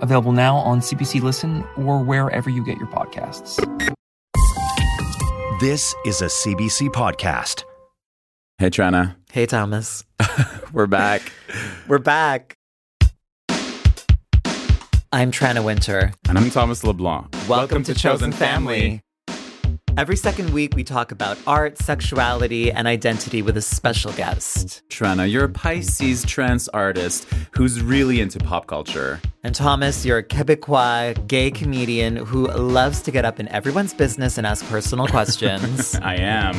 available now on CBC Listen or wherever you get your podcasts. This is a CBC podcast. Hey, Tranna. Hey, Thomas. We're back. We're back. I'm Tranna Wintour. And I'm Thomas LeBlanc. Welcome, to, Chosen Family. Every second week, we talk about art, sexuality, and identity with a special guest. Tranna, you're a Pisces trance artist who's really into pop culture. And Thomas, you're a Quebecois gay comedian who loves to get up in everyone's business and ask personal questions. I am.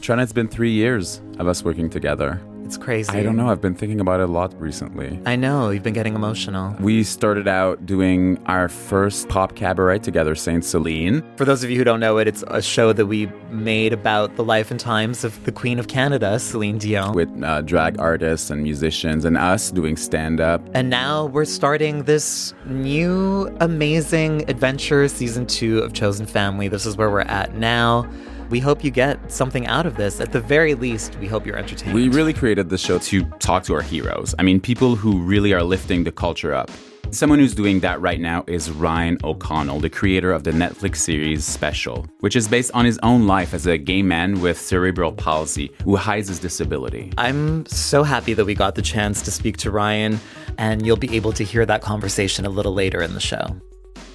Tranna, it's been three years of us working together. It's crazy. I don't know. I've been thinking about it a lot recently. I know. You've been getting emotional. We started out doing our first pop cabaret together, Saint Celine. For those of you who don't know it, it's a show that we made about the life and times of the Queen of Canada, Celine Dion. With uh, drag artists and musicians and us doing stand up. And now we're starting this new amazing adventure, season two of Chosen Family. This is where we're at now. We hope you get something out of this. At the very least, we hope you're entertained. We really created this show to talk to our heroes. I mean, people who really are lifting the culture up. Someone who's doing that right now is Ryan O'Connell, the creator of the Netflix series Special, which is based on his own life as a gay man with cerebral palsy who hides his disability. I'm so happy that we got the chance to speak to Ryan, and you'll be able to hear that conversation a little later in the show.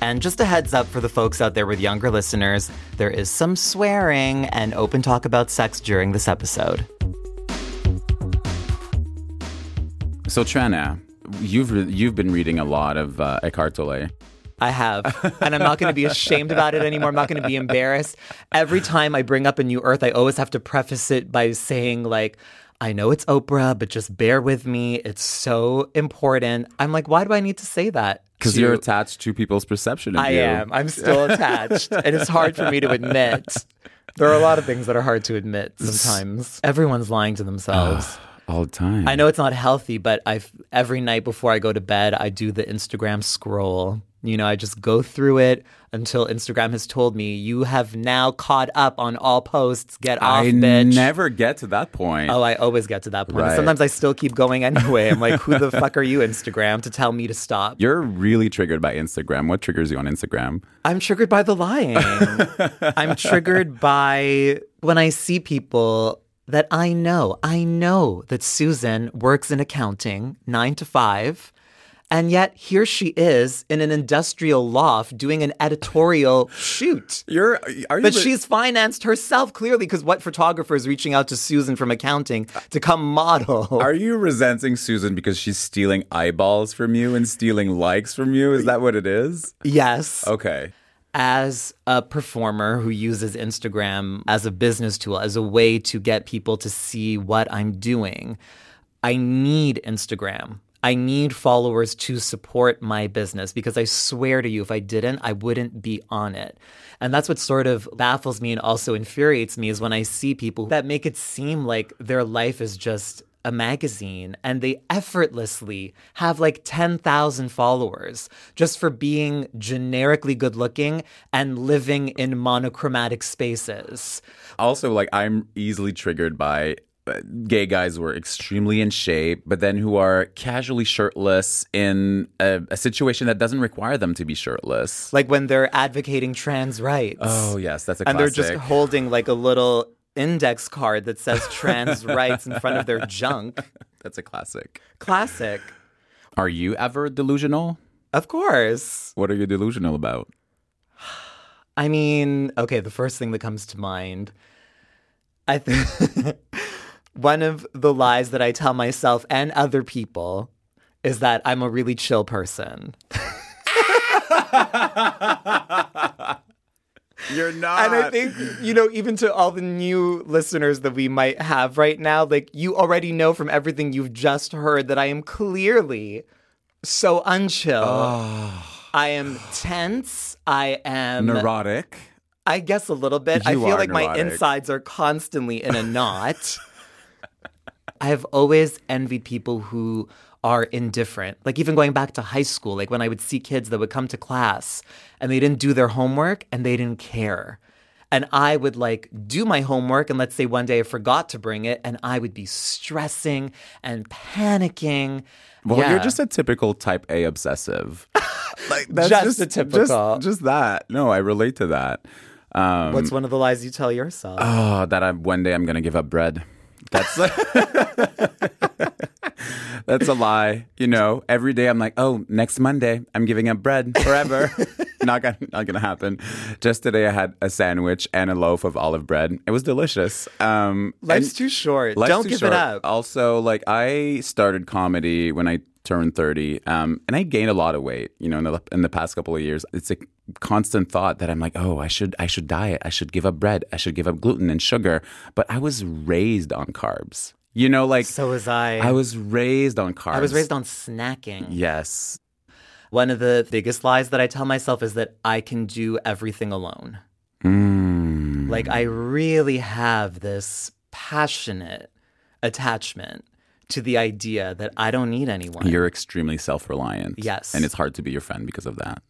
And just a heads up for the folks out there with younger listeners, there is some swearing and open talk about sex during this episode. So, Tranna, you've re- you've been reading a lot of uh, Eckhart Tolle. I have. And I'm not going to be ashamed about it anymore. I'm not going to be embarrassed. Every time I bring up a new earth, I always have to preface it by saying, like, I know it's Oprah, but just bear with me. It's so important. I'm like, why do I need to say that? Because you're attached to people's perception of I you. I am. I'm still attached. and it's hard for me to admit. There are a lot of things that are hard to admit sometimes. Everyone's lying to themselves. All the time. I know it's not healthy, but I every night before I go to bed, I do the Instagram scroll. You know, I just go through it until Instagram has told me you have now caught up on all posts. Get off, I bitch. never get to that point. Oh, I always get to that point. Right. Sometimes I still keep going anyway. I'm like, who the fuck are you, Instagram, to tell me to stop? You're really triggered by Instagram. What triggers you on Instagram? I'm triggered by the lying. I'm triggered by when I see people that I know. I know that Susan works in accounting nine to five. And yet here she is in an industrial loft doing an editorial shoot. You're are you But she's financed herself clearly because what photographer is reaching out to Susan from accounting to come model? Are you resenting Susan because she's stealing eyeballs from you and stealing likes from you? Is that what it is? yes. Okay. as a performer who uses Instagram as a business tool, as a way to get people to see what I'm doing, I need Instagram. I need followers to support my business because I swear to you, if I didn't, I wouldn't be on it. And that's what sort of baffles me and also infuriates me is when I see people that make it seem like their life is just a magazine and they effortlessly have like 10,000 followers just for being generically good looking and living in monochromatic spaces. Also, like I'm easily triggered by gay guys who are extremely in shape, but then who are casually shirtless in a, a situation that doesn't require them to be shirtless. Like when they're advocating trans rights. oh yes, that's a and classic. they're just holding like a little index card that says trans rights in front of their junk. that's a classic. Classic. Are you ever delusional? Of course. What are you delusional about? I mean, okay, the first thing that comes to mind, I think one of the lies that I tell myself and other people is that I'm a really chill person. You're not. And I think, you know, even to all the new listeners that we might have right now, like you already know from everything you've just heard that I am clearly so unchill. Ah. I am tense. I am neurotic. I guess a little bit. I feel like my insides are constantly in a knot. I've always envied people who are indifferent. Like even going back to high school, like when I would see kids that would come to class and they didn't do their homework and they didn't care. And I would like do my homework and let's say one day I forgot to bring it and I would be stressing and panicking. Well, Yeah. you're just a typical type A obsessive. like that's Just a typical. Just, just that. No, I relate to that. Um, What's one of the lies you tell yourself? Oh, that I one day I'm gonna give up bread. That's that's a lie. You know, every day I'm like, oh, next Monday I'm giving up bread forever. not gonna not gonna happen. Just today I had a sandwich and a loaf of olive bread. It was delicious. Um, Life's too short. Life's Don't too give short. it up. Also, like I started comedy when I turned 30 um, and I gained a lot of weight, you know, in the, in the past couple of years. It's a constant thought that I'm like, "Oh, I should I should diet. I should give up bread. I should give up gluten and sugar." But I was raised on carbs. You know, like So was I. I was raised on carbs. I was raised on snacking. Yes. One of the biggest lies that I tell myself is that I can do everything alone. Mm. Like I really have this passionate attachment to the idea that I don't need anyone. You're extremely self-reliant. Yes. And it's hard to be your friend because of that.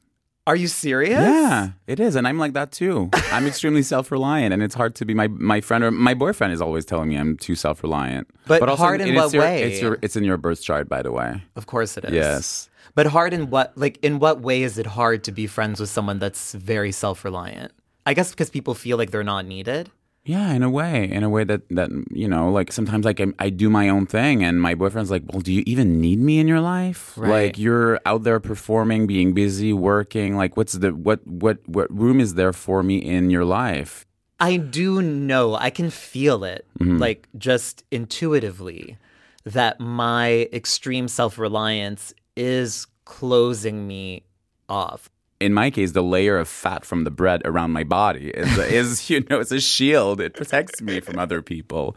Are you serious? Yeah, it is, and I'm like that too. I'm extremely self-reliant, and it's hard to be my my friend or my boyfriend is always telling me I'm too self-reliant. But hard in what your- way? It's your it's in your birth chart, by the way. Of course it is. Yes. But hard in what like in what way is it hard to be friends with someone that's very self-reliant? I guess because people feel like they're not needed. Yeah, in a way, in a way that that you know, like sometimes like I, I do my own thing, and my boyfriend's like, "Well, do you even need me in your life? Right. Like you're out there performing, being busy, working. Like what's the what what what room is there for me in your life? I do know, I can feel it, Mm-hmm. like just intuitively, that my extreme self reliance is closing me off. In my case, the layer of fat from the bread around my body is is you know it's a shield. It protects me from other people.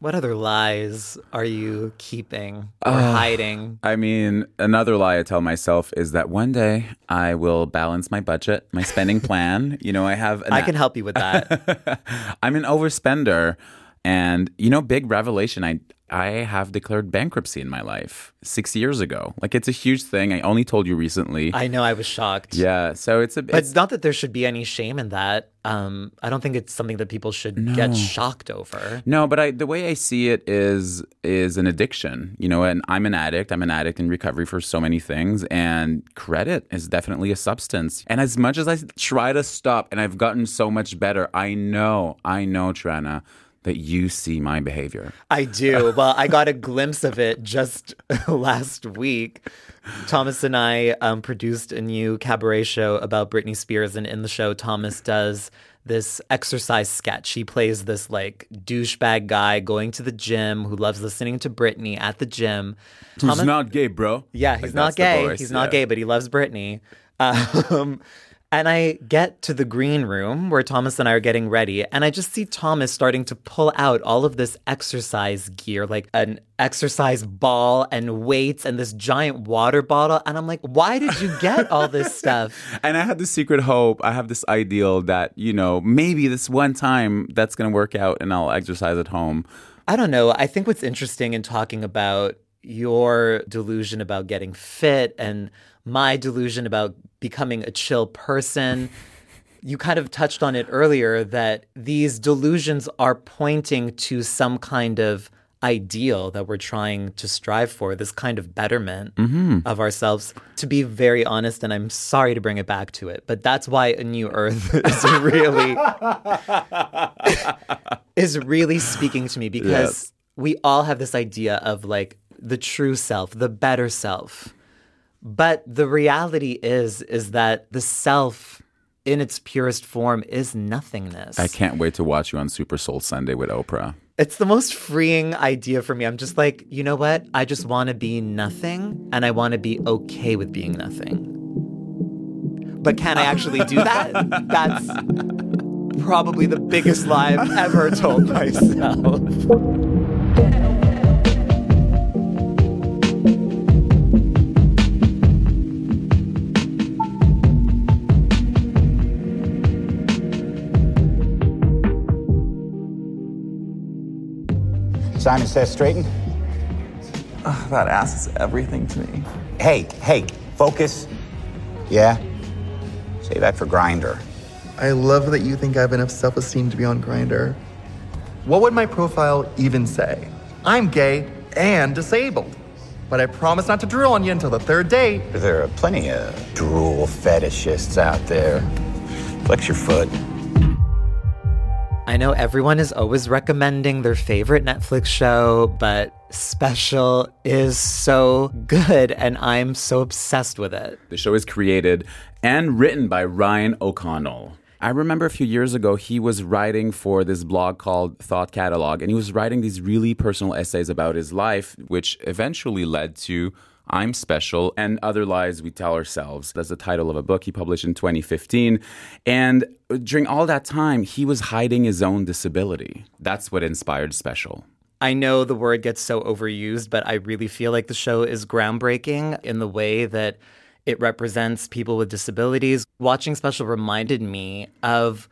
What other lies are you keeping or uh, hiding? I mean, another lie I tell myself is that one day I will balance my budget, my spending plan. You know, I have. An I can help you with that. I'm an overspender. And you know, big revelation. I I have declared bankruptcy in my life six years ago. Like it's a huge thing. I only told you recently. I know I was shocked. yeah. So it's a. But It's, not that there should be any shame in that. Um, I don't think it's something that people should get shocked over. no, but I the way I see it is is an addiction. You know, and I'm an addict. I'm an addict in recovery for so many things, and credit is definitely a substance. And as much as I try to stop, and I've gotten so much better, I know, I know, Tranna, that you see my behavior. I do. Well, I got a glimpse of it just last week. Thomas and I um, produced a new cabaret show about Britney Spears, and in the show, Thomas does this exercise sketch. He plays this like douchebag guy going to the gym who loves listening to Britney at the gym. Who's not gay, bro? Yeah, Like, he's not gay. voice, He's not yeah. gay, but he loves Britney. Um, and I get to the green room where Thomas and I are getting ready, and I just see Thomas starting to pull out all of this exercise gear, like an exercise ball and weights and this giant water bottle. And I'm like, why did you get all this stuff? And I had this secret hope. I have this ideal that, you know, maybe this one time that's going to work out and I'll exercise at home. I don't know. I think what's interesting in talking about your delusion about getting fit and my delusion about becoming a chill person, you kind of touched on it earlier that these delusions are pointing to some kind of ideal that we're trying to strive for, this kind of betterment mm-hmm. of ourselves. To be very honest, and I'm sorry to bring it back to it, but that's why a new earth is really is really speaking to me because Yes. we all have this idea of like the true self, the better self. But the reality is is that the self in its purest form is nothingness. I can't wait to watch you on Super Soul Sunday with Oprah. It's the most freeing idea for me. I'm just like, you know what? I just want to be nothing and I want to be okay with being nothing. But can I actually do that? That's probably the biggest lie I've ever told myself. Simon says straighten. Ugh, that ass is everything to me. Hey, hey, focus. Yeah? Say that for Grindr. I love that you think I have enough self esteem to be on Grindr. What would my profile even say? I'm gay and disabled. But I promise not to drool on you until the third date. There are plenty of drool fetishists out there. Flex your foot. I know everyone is always recommending their favorite Netflix show, but Special is so good and I'm so obsessed with it. The show is created and written by Ryan O'Connell. I remember a few years ago, he was writing for this blog called Thought Catalog, and he was writing these really personal essays about his life, which eventually led to I'm Special and Other Lies We Tell Ourselves. That's the title of a book he published in 2015. And during all that time, he was hiding his own disability. That's what inspired Special. I know the word gets so overused, but I really feel like the show is groundbreaking in the way that it represents people with disabilities. Watching Special reminded me of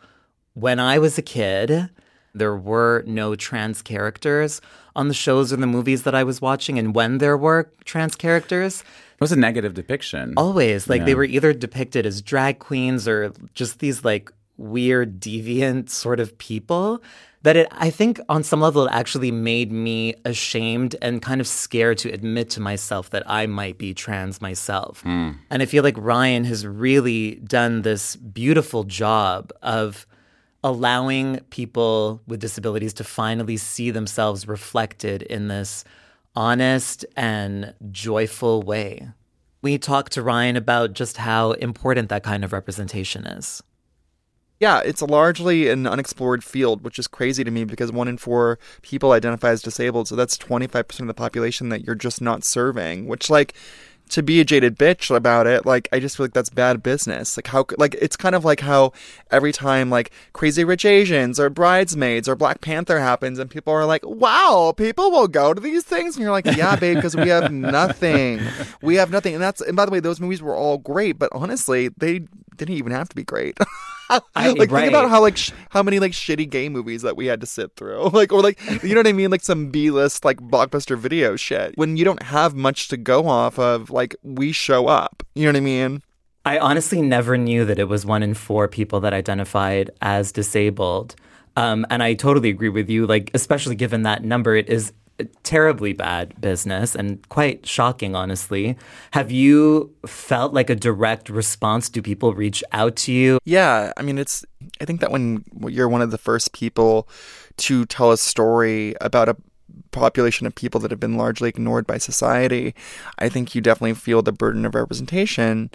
when I was a kid, there were no trans characters on the shows or the movies that I was watching. And when there were trans characters, it was a negative depiction. Always. Like Yeah. they were either depicted as drag queens or just these like weird, deviant sort of people that it, I think on some level, it actually made me ashamed and kind of scared to admit to myself that I might be trans myself. Hmm. And I feel like Ryan has really done this beautiful job of allowing people with disabilities to finally see themselves reflected in this honest and joyful way. We talked to Ryan about just how important that kind of representation is. Yeah, it's largely an unexplored field, which is crazy to me because one in four people identify as disabled. So that's 25% of the population that you're just not serving, which, like, to be a jaded bitch about it, like, I just feel like that's bad business. Like, how, like, it's kind of like how every time, like, Crazy Rich Asians or Bridesmaids or Black Panther happens and people are like, wow, people will go to these things. And you're like, yeah, babe, because we have nothing. We have nothing. And that's, and by the way, those movies were all great, but honestly, they didn't even have to be great. I- like right. think about how like sh- how many like shitty gay movies that we had to sit through like or like you know what i mean like some b-list like blockbuster video shit when you don't have much to go off of like we show up you know what i mean I honestly never knew that it was one in four people that identified as disabled. Um, and I totally agree with you, like, especially given that number, it is terribly bad business and quite shocking, honestly. Have you felt like a direct response? Do people reach out to you? yeah i mean it's i think that when you're one of the first people to tell a story about a population of people that have been largely ignored by society i think you definitely feel the burden of representation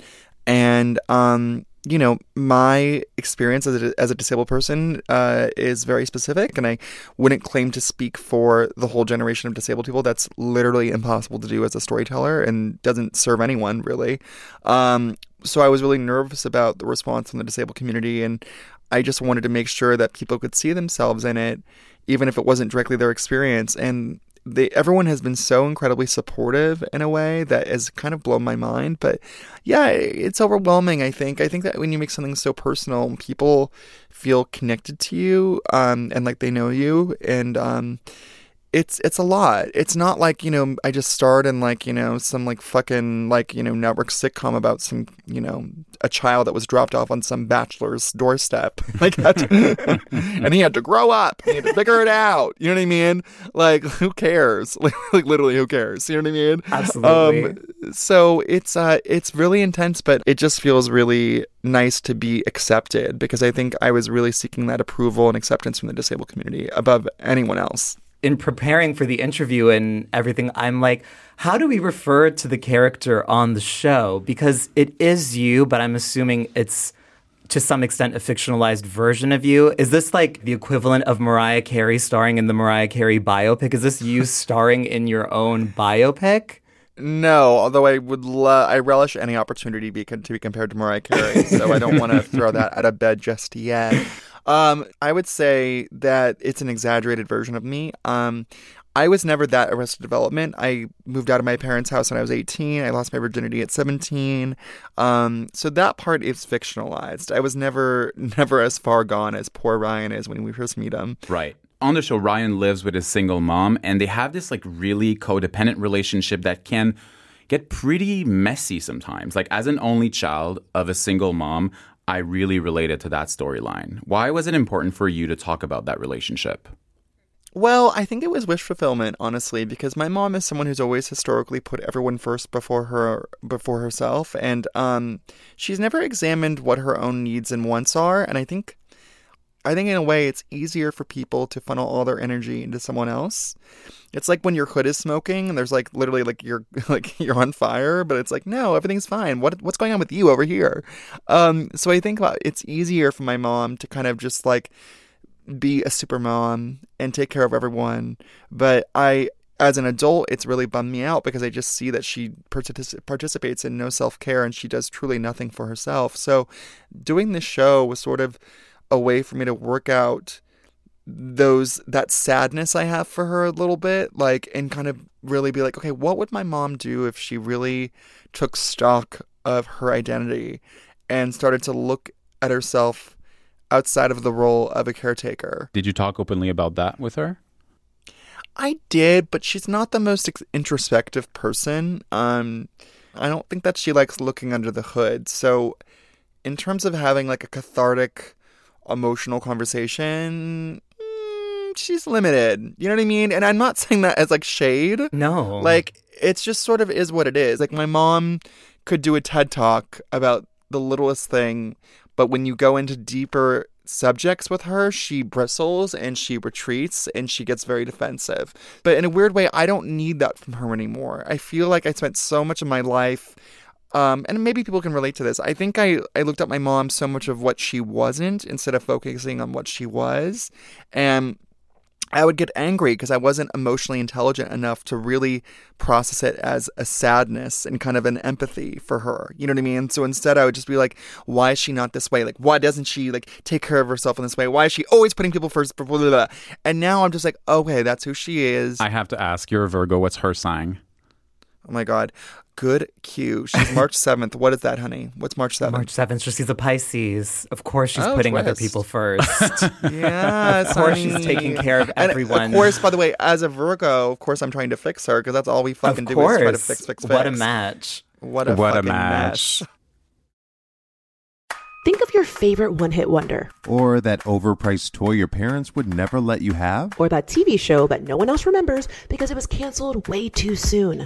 and um you know my experience as a, as a disabled person uh, is very specific and i wouldn't claim to speak for the whole generation of disabled people. That's literally impossible to do as a storyteller and doesn't serve anyone really. Um, so i was really nervous about the response from the disabled community and i just wanted to make sure that people could see themselves in it even if it wasn't directly their experience. And they everyone has been so incredibly supportive in a way that has kind of blown my mind but yeah it's overwhelming i think. I think that when you make something so personal people feel connected to you um, and like they know you and um, it's it's a lot. It's not like you know I just starred in like you know some like fucking like you know network sitcom about some you know a child that was dropped off on some bachelor's doorstep like that, and he had to grow up. He had to figure it out. You know what I mean? Like who cares? Like, like literally who cares? You know what I mean? Absolutely. Um, so it's uh it's really intense, but it just feels really nice to be accepted because I think I was really seeking that approval and acceptance from the disabled community above anyone else. In preparing for the interview and everything, I'm like, how do we refer to the character on the show? Because it is you, but I'm assuming it's to some extent a fictionalized version of you. Is this like the equivalent of Mariah Carey starring in the Mariah Carey biopic? Is this you starring in your own biopic? No, although I would lo- I relish any opportunity be to be compared to Mariah Carey, so I don't want to throw that out of bed just yet. Um, I would say that it's an exaggerated version of me. Um, I was never that arrested development. I moved out of my parents' house when I was 18. I lost my virginity at 17. Um, so that part is fictionalized. I was never never as far gone as poor Ryan is when we first meet him. Right. on the show, Ryan lives with his single mom, and they have this like really codependent relationship that can get pretty messy sometimes. Like, as an only child of a single mom, I really related to that storyline. Why was it important for you to talk about that relationship? Well, I think it was wish fulfillment, honestly, because my mom is someone who's always historically put everyone first before her before herself, and um, she's never examined what her own needs and wants are. And I think, I think in a way, it's easier for people to funnel all their energy into someone else. It's like when your hood is smoking, and there's like literally like you're like you're on fire, but it's like no, everything's fine. What what's going on with you over here? Um, so I think about it's easier for my mom to kind of just like be a super mom and take care of everyone. But I, as an adult, it's really bummed me out because I just see that she partic- participates in no self care and she does truly nothing for herself. So doing this show was sort of a way for me to work out those that sadness I have for her a little bit, like and kind of really be like, okay, what would my mom do if she really took stock of her identity and started to look at herself outside of the role of a caretaker. Did you talk openly about that with her? I did, but she's not the most introspective person. Um, I don't think that she likes looking under the hood. So, in terms of having like a cathartic, emotional conversation, mm, she's limited. You know what I mean? And I'm not saying that as like shade. No. Like, it's just sort of is what it is. Like, my mom could do a TED talk about the littlest thing but when you go into deeper subjects with her, she bristles and she retreats and she gets very defensive. But in a weird way, I don't need that from her anymore. I feel like I spent so much of my life. Um, and maybe people can relate to this. I think I, I looked at my mom so much of what she wasn't instead of focusing on what she was. And I would get angry because I wasn't emotionally intelligent enough to really process it as a sadness and kind of an empathy for her. You know what I mean? So instead, I would just be like, why is she not this way? Like, why doesn't she like take care of herself in this way? Why is she always putting people first? Blah, blah, blah. And now I'm just like, okay, that's who she is. I have to ask, you're a Virgo. What's her sign? Oh my God. Good cue. She's March 7th. What is that, honey? What's March 7th? March 7th. She's a Pisces. Of course, she's Oh, putting twist. other people first. Yes, of course, honey. she's taking care of And everyone. of course, by the way, as a Virgo, of course, I'm trying to fix her because that's all we fucking of do course. is try to fix, fix, fix. What a match. What a What a match. mess. Think of your favorite one hit wonder, Or that overpriced toy your parents would never let you have? or that TV show that no one else remembers because it was canceled way too soon.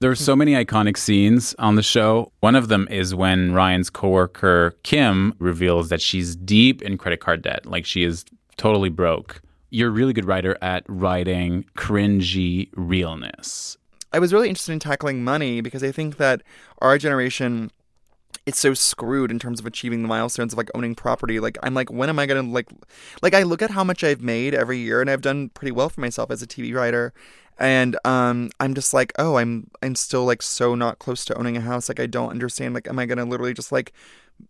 There are so many iconic scenes on the show. One of them is when Ryan's coworker Kim reveals that she's deep in credit card debt, like she is totally broke. You're a really good writer at writing cringy realness. I was really interested in tackling money because I think that our generation it's so screwed in terms of achieving the milestones of like owning property. Like I'm like, when am I gonna like like I look at how much I've made every year and I've done pretty well for myself as a TV writer. And um I'm just like, oh, I'm I'm still like so not close to owning a house. Like I don't understand. Like, am I gonna literally just like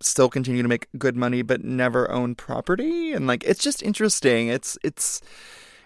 still continue to make good money but never own property? And like it's just interesting. It's it's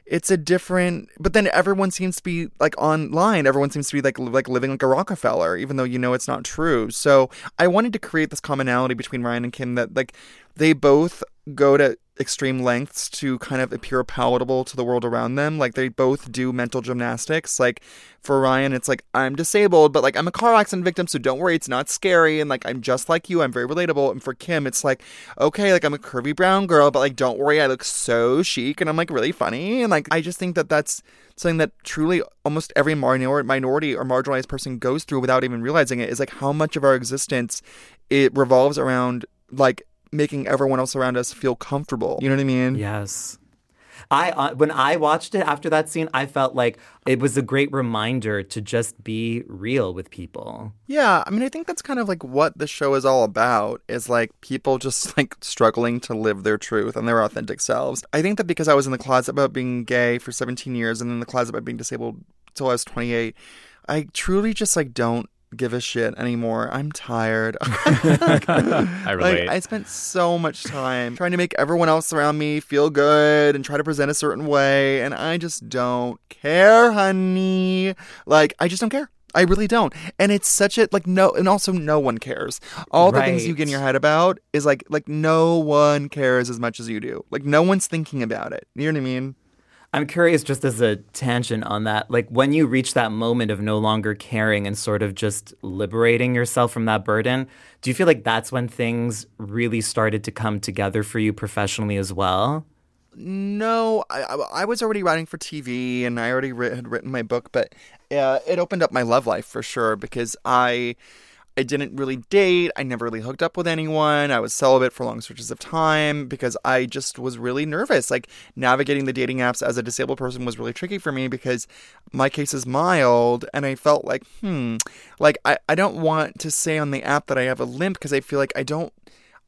it's a different but then everyone seems to be like online. Everyone seems to be like like living like a rockefeller even though you know it's not true. So i wanted to create this commonality between ryan and kim that like they both go to extreme lengths to kind of appear palatable to the world around them. Like they both do mental gymnastics. Like for ryan it's like i'm disabled but like i'm a car accident victim so don't worry it's not scary and like i'm just like you i'm very relatable. And for kim it's like okay like i'm a curvy brown girl but like don't worry i look so chic and i'm like really funny. And like i just think that that's something that truly almost every minor- minority or marginalized person goes through without even realizing it is like how much of our existence it revolves around like making everyone else around us feel comfortable you know what i mean Yes. I uh, when I watched it after that scene, I felt like it was a great reminder to just be real with people. Yeah, I mean, I think that's kind of like what the show is all about is like people just like struggling to live their truth and their authentic selves. I think that because I was in the closet about being gay for 17 years and in the closet about being disabled till I was 28, I truly just like don't give a shit anymore. I'm tired. I relate. Like, I spent so much time trying to make everyone else around me feel good and try to present a certain way, and I just don't care, honey. Like, I just don't care. I really don't. And it's such a like no and also no one cares. All the things you get in your head about is like like no one cares as much as you do. Like no one's thinking about it. You know what I mean? I'm curious, just as a tangent on that, like when you reach that moment of no longer caring and sort of just liberating yourself from that burden, do you feel like that's when things really started to come together for you professionally as well? No, I, I was already writing for TV and I already had written my book, but uh, it opened up my love life for sure because I I didn't really date. I never really hooked up with anyone. I was celibate for long stretches of time because I just was really nervous. Like navigating the dating apps as a disabled person was really tricky for me because my case is mild and I felt like, hmm, like I, I don't want to say on the app that I have a limp because I feel like I don't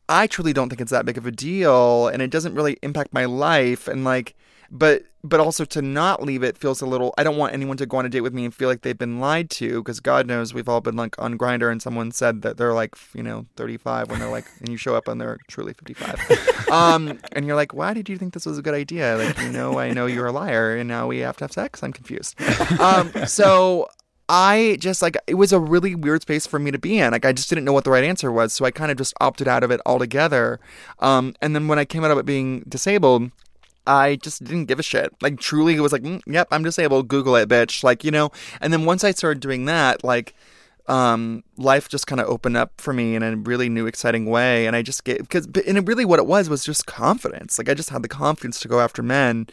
I truly don't think it's that big of a deal and it doesn't really impact my life and like but but also to not leave it feels a little I don't want anyone to go on a date with me and feel like they've been lied to because God knows we've all been like on Grindr and someone said that they're like you know 35 when they're like and you show up and they're truly 55 um and you're like why did you think this was a good idea like you know I know you're a liar and now we have to have sex I'm confused um so I just like it was a really weird space for me to be in. Like I just didn't know what the right answer was, so I kind of just opted out of it altogether. Um, and then when I came out of it being disabled, I just didn't give a shit. Like truly, it was like, mm, yep, I'm disabled. Google it, bitch. Like you know. And then once I started doing that, like um, life just kind of opened up for me in a really new, exciting way. And I just get because, and really what it was was just confidence. Like I just had the confidence to go after men,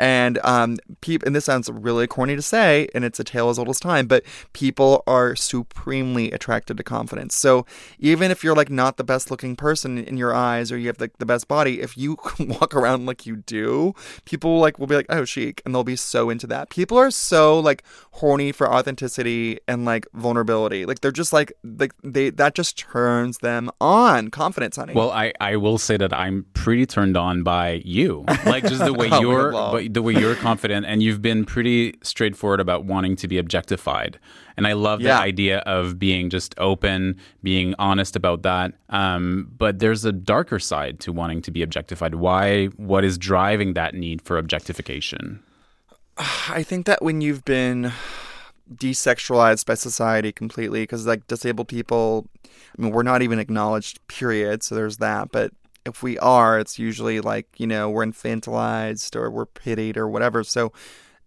and um, people. And this sounds really corny to say, and it's a tale as old as time, but people are supremely attracted to confidence. So even if you're like not the best looking person in your eyes, or you have the, the best body, if you walk around like you do, people like will be like, oh, chic, and they'll be so into that. People are so like horny for authenticity and like vulnerability. Like they're just like like they that just turns them on. Confidence, honey. Well, I, I will say that I'm pretty turned on by you, like just the way Oh, you're, but the way you're confident, and you've been pretty straightforward about wanting to be objectified. And I love Yeah. the idea of being just open, being honest about that. Um, but there's a darker side to wanting to be objectified. Why? What is driving that need for objectification? I think that when you've been desexualized by society completely, because like disabled people, I mean, we're not even acknowledged, period. So there's that. But if we are, it's usually like, you know, we're infantilized or we're pitied or whatever. So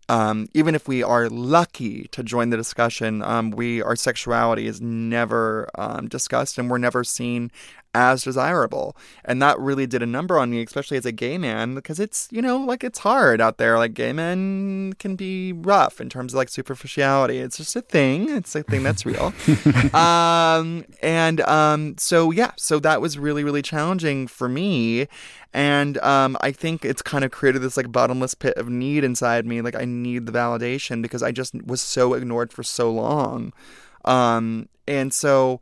um, even if we are lucky to join the discussion, um, we our sexuality is never um, discussed and we're never seen as desirable. And that really did a number on me, especially as a gay man, because it's you know like it's hard out there. Like gay men can be rough in terms of like superficiality. It's just a thing. It's a thing that's real. um, and um, so yeah, so that was really really challenging for me. And um, I think it's kind of created this like bottomless pit of need inside me. Like I need the validation because I just was so ignored for so long. Um, and so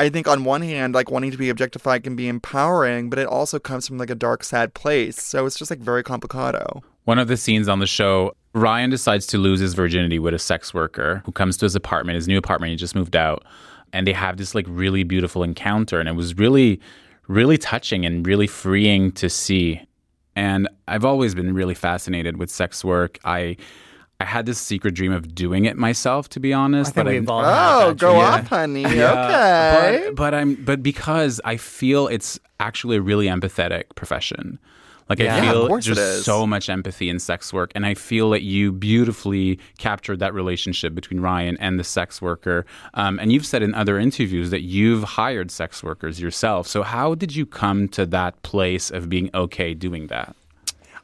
I think on one hand, like wanting to be objectified can be empowering, but it also comes from like a dark, sad place. So it's just like very complicado. One of the scenes on the show, Ryan decides to lose his virginity with a sex worker who comes to his apartment, his new apartment. He just moved out, and they have this like really beautiful encounter, and it was really, really touching and really freeing to see. And I've always been really fascinated with sex work. I. I had this secret dream of doing it myself, to be honest. I think but we've I, all Oh, go dream. off, honey. Yeah, okay. But, but I'm but because I feel it's actually a really empathetic profession. Like Yeah. I feel of course it there's so much empathy in sex work, and I feel that you beautifully captured that relationship between Ryan and the sex worker. Um, and you've said in other interviews that you've hired sex workers yourself. So how did you come to that place of being okay doing that?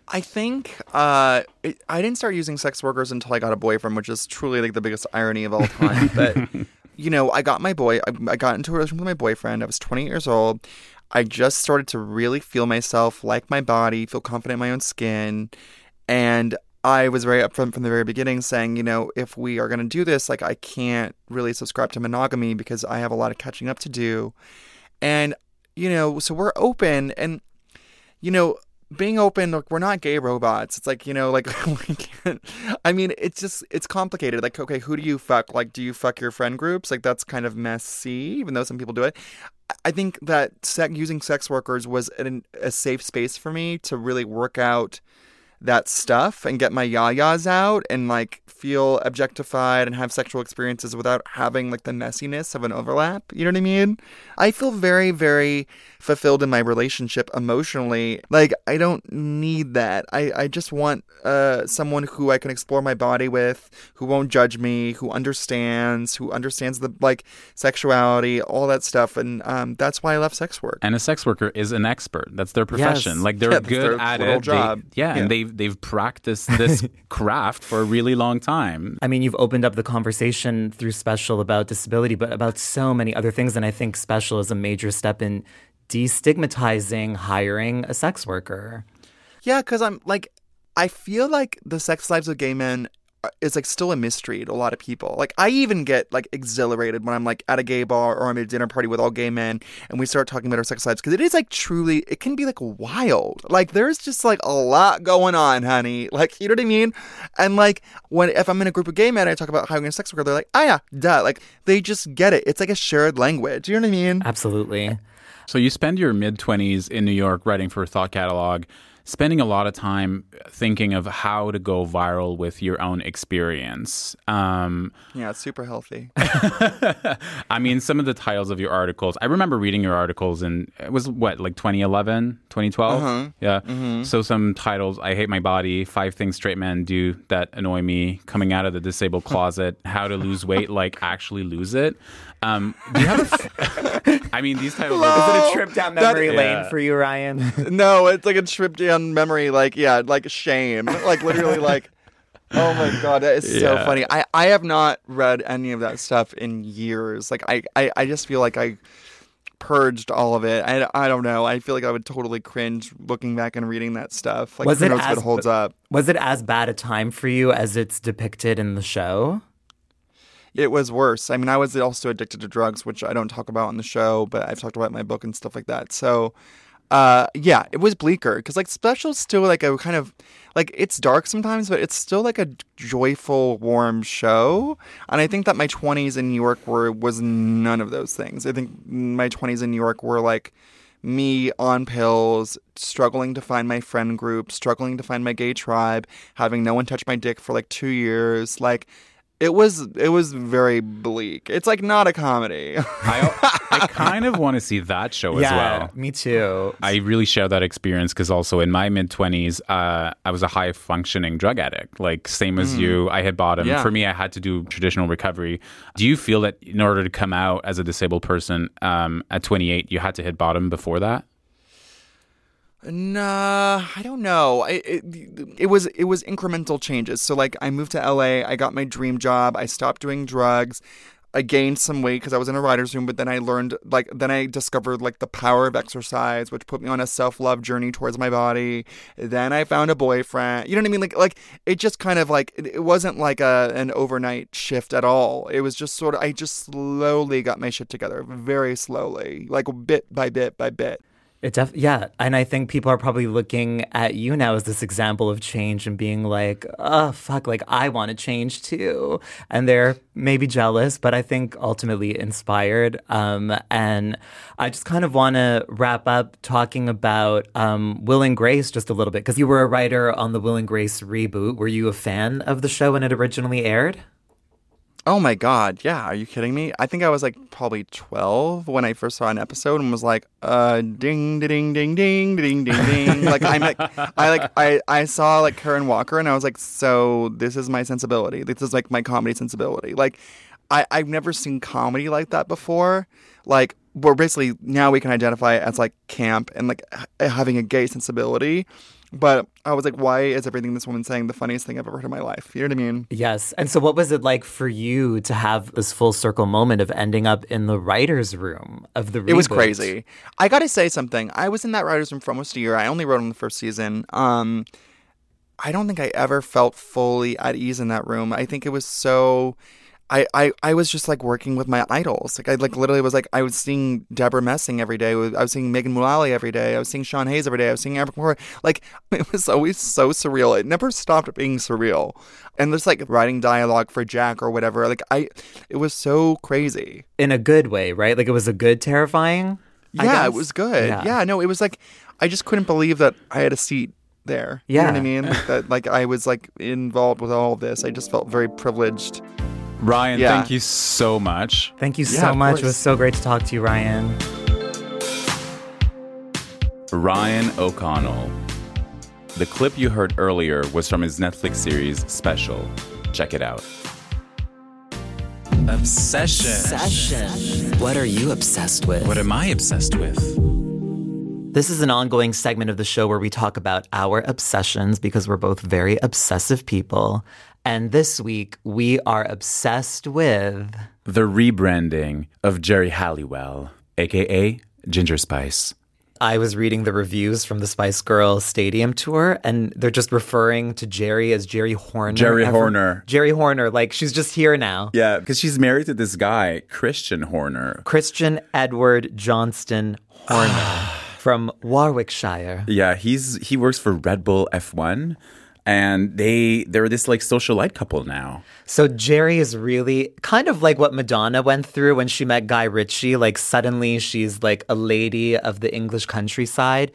I think uh, it, I didn't start using sex workers until I got a boyfriend, which is truly like the biggest irony of all time. but you know, I got my boy. I, I got into a relationship with my boyfriend. I was 20 years old. I just started to really feel myself, like my body, feel confident in my own skin, and I was very upfront from the very beginning, saying, you know, if we are going to do this, like I can't really subscribe to monogamy because I have a lot of catching up to do, and you know, so we're open and you know, being open like we're not gay robots. It's like you know like i mean it's just it's complicated. Like okay who do you fuck? Like do you fuck your friend groups? Like that's kind of messy even though some people do it. I think that sec- using sex workers was an, a safe space for me to really work out that stuff and get my yayas out and like feel objectified and have sexual experiences without having like the messiness of an overlap. You know what I mean? I feel very, very fulfilled in my relationship emotionally. Like I don't need that. I, I just want uh someone who I can explore my body with, who won't judge me, who understands, who understands the like sexuality, all that stuff. And um that's why I love sex work. And a sex worker is an expert. That's their profession. Yes. Like they're Yeah, good their at little it. They- job. yeah, Yeah. and they've they've practiced this craft for a really long time. I mean, you've opened up the conversation through special about disability, but about so many other things. And I think special is a major step in destigmatizing hiring a sex worker. Yeah, because I'm like, I feel like the sex lives of gay men are- is like still a mystery to a lot of people. Like, I even get like exhilarated when I'm like at a gay bar or I'm at a dinner party with all gay men and we start talking about our sex lives because it is like truly, it can be like wild. Like, there's just like a lot going on, honey. Like, you know what I mean? And like, when if I'm in a group of gay men, and I talk about hiring a sex worker, they're like, ah, yeah, duh. Like, they just get it. It's like a shared language. You know what I mean? Absolutely. So you spend your mid 20s in New York writing for Thought Catalog, spending a lot of time thinking of how to go viral with your own experience. Um, Yeah, it's super healthy. I mean, some of the titles of your articles, I remember reading your articles in, it was what, like 2011, 2012? Uh-huh. Yeah. Mhm. So some titles, I Hate My Body, Five Things Straight Men Do That Annoy Me, Coming Out of the Disabled Closet, How to Lose Weight, Like Actually Lose It. Um, do you have a f- I mean, these titles Is it a trip down memory That- lane Yeah. for you, Ryan? no, it's like a trip down memory, like yeah, like shame, like literally, like oh my god, that is so Yeah. funny. I I have not read any of that stuff in years. Like I I, I just feel like I purged all of it. I, I don't know. I feel like I would totally cringe looking back and reading that stuff. Like was who it knows if as it holds up? Was it as bad a time for you as it's depicted in the show? It was worse. I mean, I was also addicted to drugs, which I don't talk about on the show, but I've talked about in my book and stuff like that. So, uh, yeah, it was bleaker because like special's still like a kind of like it's dark sometimes, but it's still like a joyful, warm show. And I think that my twenties in New York were was none of those things. I think my twenties in New York were like me on pills, struggling to find my friend group, struggling to find my gay tribe, having no one touch my dick for like two years, like. It was it was very bleak. It's like not a comedy. I, I kind of want to see that show as well. me too. I really share that experience because also in my mid 20s, uh, I was a high functioning drug addict. Like, same as Mm. you, I hit bottom. Yeah. For me, I had to do traditional recovery. Do you feel that in order to come out as a disabled person um, at 28, you had to hit bottom before that? Nah, I don't know. I, it, it was it was incremental changes. So like I moved to LA, I got my dream job, I stopped doing drugs. I gained some weight because I was in a writer's room, but then I learned like then I discovered like the power of exercise, which put me on a self love journey towards my body. Then I found a boyfriend. You know what I mean? Like like it just kind of like it, it wasn't like a an overnight shift at all. It was just sort of I just slowly got my shit together, very slowly, like bit by bit by bit. It def- yeah, and I think people are probably looking at you now as this example of change and being like, "Oh fuck, like I want to change too," and they're maybe jealous, but I think ultimately inspired. Um, and I just kind of want to wrap up talking about um, Will and Grace just a little bit because you were a writer on the Will and Grace reboot. Were you a fan of the show when it originally aired? Oh my god, yeah, are you kidding me? I think I was like probably 12 when I first saw an episode and was like, uh ding ding ding ding ding ding ding. like I'm like I like I I saw like Karen Walker and I was like, so this is my sensibility. This is like my comedy sensibility. Like I I've never seen comedy like that before. Like where basically now we can identify as like camp and like having a gay sensibility. But I was like, why is everything this woman's saying the funniest thing I've ever heard in my life? You know what I mean? Yes. And so, what was it like for you to have this full circle moment of ending up in the writer's room of the reboot? It was crazy. I got to say something. I was in that writer's room for almost a year. I only wrote on the first season. Um, I don't think I ever felt fully at ease in that room. I think it was so. I, I, I was just like working with my idols. Like I like literally was like I was seeing Debra Messing every day. I was seeing Megan Mullally every day. I was seeing Sean Hayes every day. I was seeing Eric McCoy. Like it was always so surreal. It never stopped being surreal. And there's like writing dialogue for Jack or whatever. Like I, it was so crazy in a good way, right? Like it was a good terrifying. Yeah, it was good. Yeah. Yeah. no, it was like I just couldn't believe that I had a seat there. You know what Yeah. I mean? Like that like I was like involved with all of this. I just felt very privileged. Ryan, Yeah. thank you so much. Thank you Yeah, so much. course. It was so great to talk to you, Ryan. Ryan O'Connell. The clip you heard earlier was from his Netflix series Special. Check it out. Obsession. Obsession. What are you obsessed with? What am I obsessed with? This is an ongoing segment of the show where we talk about our obsessions because we're both very obsessive people. And this week, we are obsessed with. The rebranding of Geri Halliwell, aka Ginger Spice. I was reading the reviews from the Spice Girls Stadium tour, and they're just referring to Geri as Geri Horner. Geri Ever- Horner. Geri Horner. Like, she's just here now. Yeah, because she's married to this guy, Christian Horner. Christian Edward Johnston Horner from Warwickshire. Yeah, he's he works for Red Bull F1 and they they're this like socialite couple now. So Geri is really kind of like what Madonna went through when she met Guy Ritchie. Like suddenly she's like a lady of the English countryside.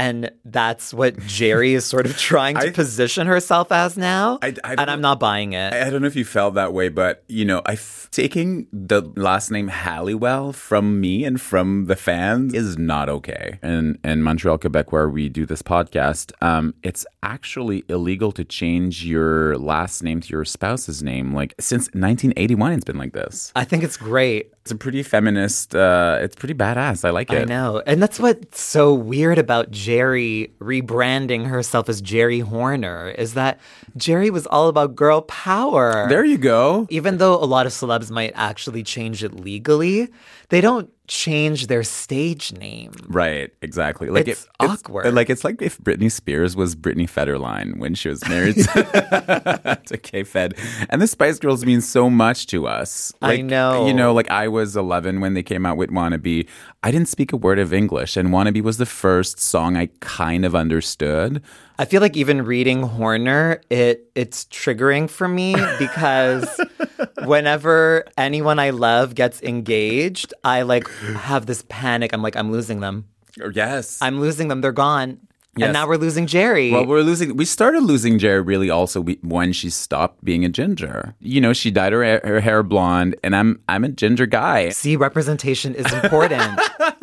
And that's what Geri is sort of trying to position herself as now. I- I and I'm not buying it. I I don't know if you felt that way, but you know, I f- taking the last name Halliwell from me and from the fans is not okay. And in Montreal, Quebec, where we do this podcast, um, it's actually illegal to change your last name to your spouse's name. Like since 1981, it's been like this. I think it's great. It's a pretty feminist. Uh, it's pretty badass. I like it. I know. And that's what's so weird about Geri rebranding herself as Geri Horner is that Geri was all about girl power. There you go. Even though a lot of celebs might actually change it legally, they don't change their stage name. Right, exactly. Like It's it- awkward. like it's like if Britney Spears was Britney Federline when she was married to, to K Fed, and the Spice Girls mean so much to us. I know. You know, like I was 11 when they came out with "Wannabe." I didn't speak a word of English, and "Wannabe" was the first song I kind of understood. I feel like even reading Horner, it it's triggering for me because whenever anyone I love gets engaged, I like have this panic. I'm like, I'm losing them. Yes. I'm losing them. They're gone. Yes. And now we're losing Geri. Well, we're losing. We started losing Geri really also we- when she stopped being a ginger. You know, she dyed her, her hair blonde, and I'm I'm a ginger guy. See, representation is important.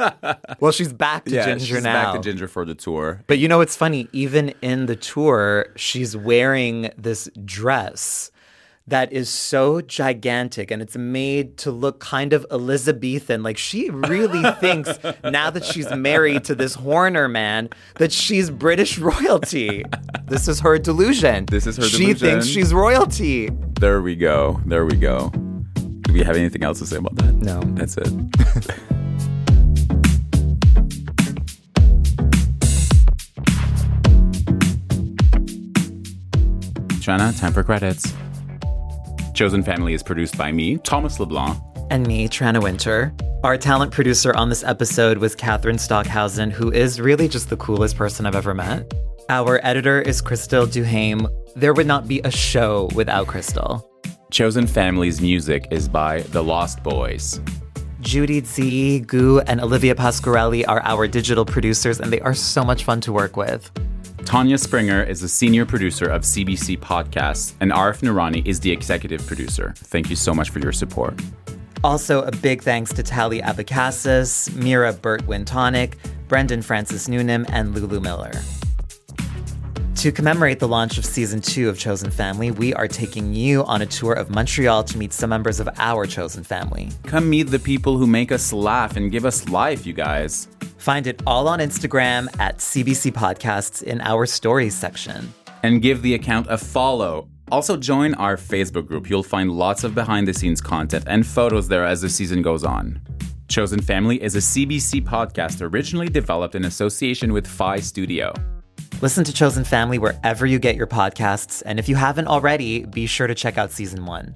well, she's back to yeah, ginger she's now. back to ginger for the tour. But you know what's funny? Even in the tour, she's wearing this dress that is so gigantic and it's made to look kind of Elizabethan. Like she really thinks now that she's married to this Horner man that she's British royalty. This is her delusion. This is her delusion. She thinks she's royalty. There we go. There we go. Do we have anything else to say about that? No. That's it. Shana, time for credits. Chosen Family is produced by me, Thomas LeBlanc. And me, Tranna Wintour. Our talent producer on this episode was Catherine Stockhausen, who is really just the coolest person I've ever met. Our editor is Crystal Duhame. There would not be a show without Crystal. Chosen Family's music is by The Lost Boys. Judy Z, Gu, and Olivia Pasquarelli are our digital producers, and they are so much fun to work with. Tanya Springer is the senior producer of CBC Podcasts, and Arif Noorani is the executive producer. Thank you so much for your support. Also, a big thanks to Tali Abecassis, Mira Burt Wintonick, Brendan Francis Noonan, and Lulu Miller. To commemorate the launch of season two of Chosen Family, we are taking you on a tour of Montreal to meet some members of our Chosen Family. Come meet the people who make us laugh and give us life, you guys. Find it all on Instagram at CBC Podcasts in our stories section. And give the account a follow. Also, join our Facebook group. You'll find lots of behind the scenes content and photos there as the season goes on. Chosen Family is a CBC podcast originally developed in association with Phi Studio. Listen to Chosen Family wherever you get your podcasts, and if you haven't already, be sure to check out season one.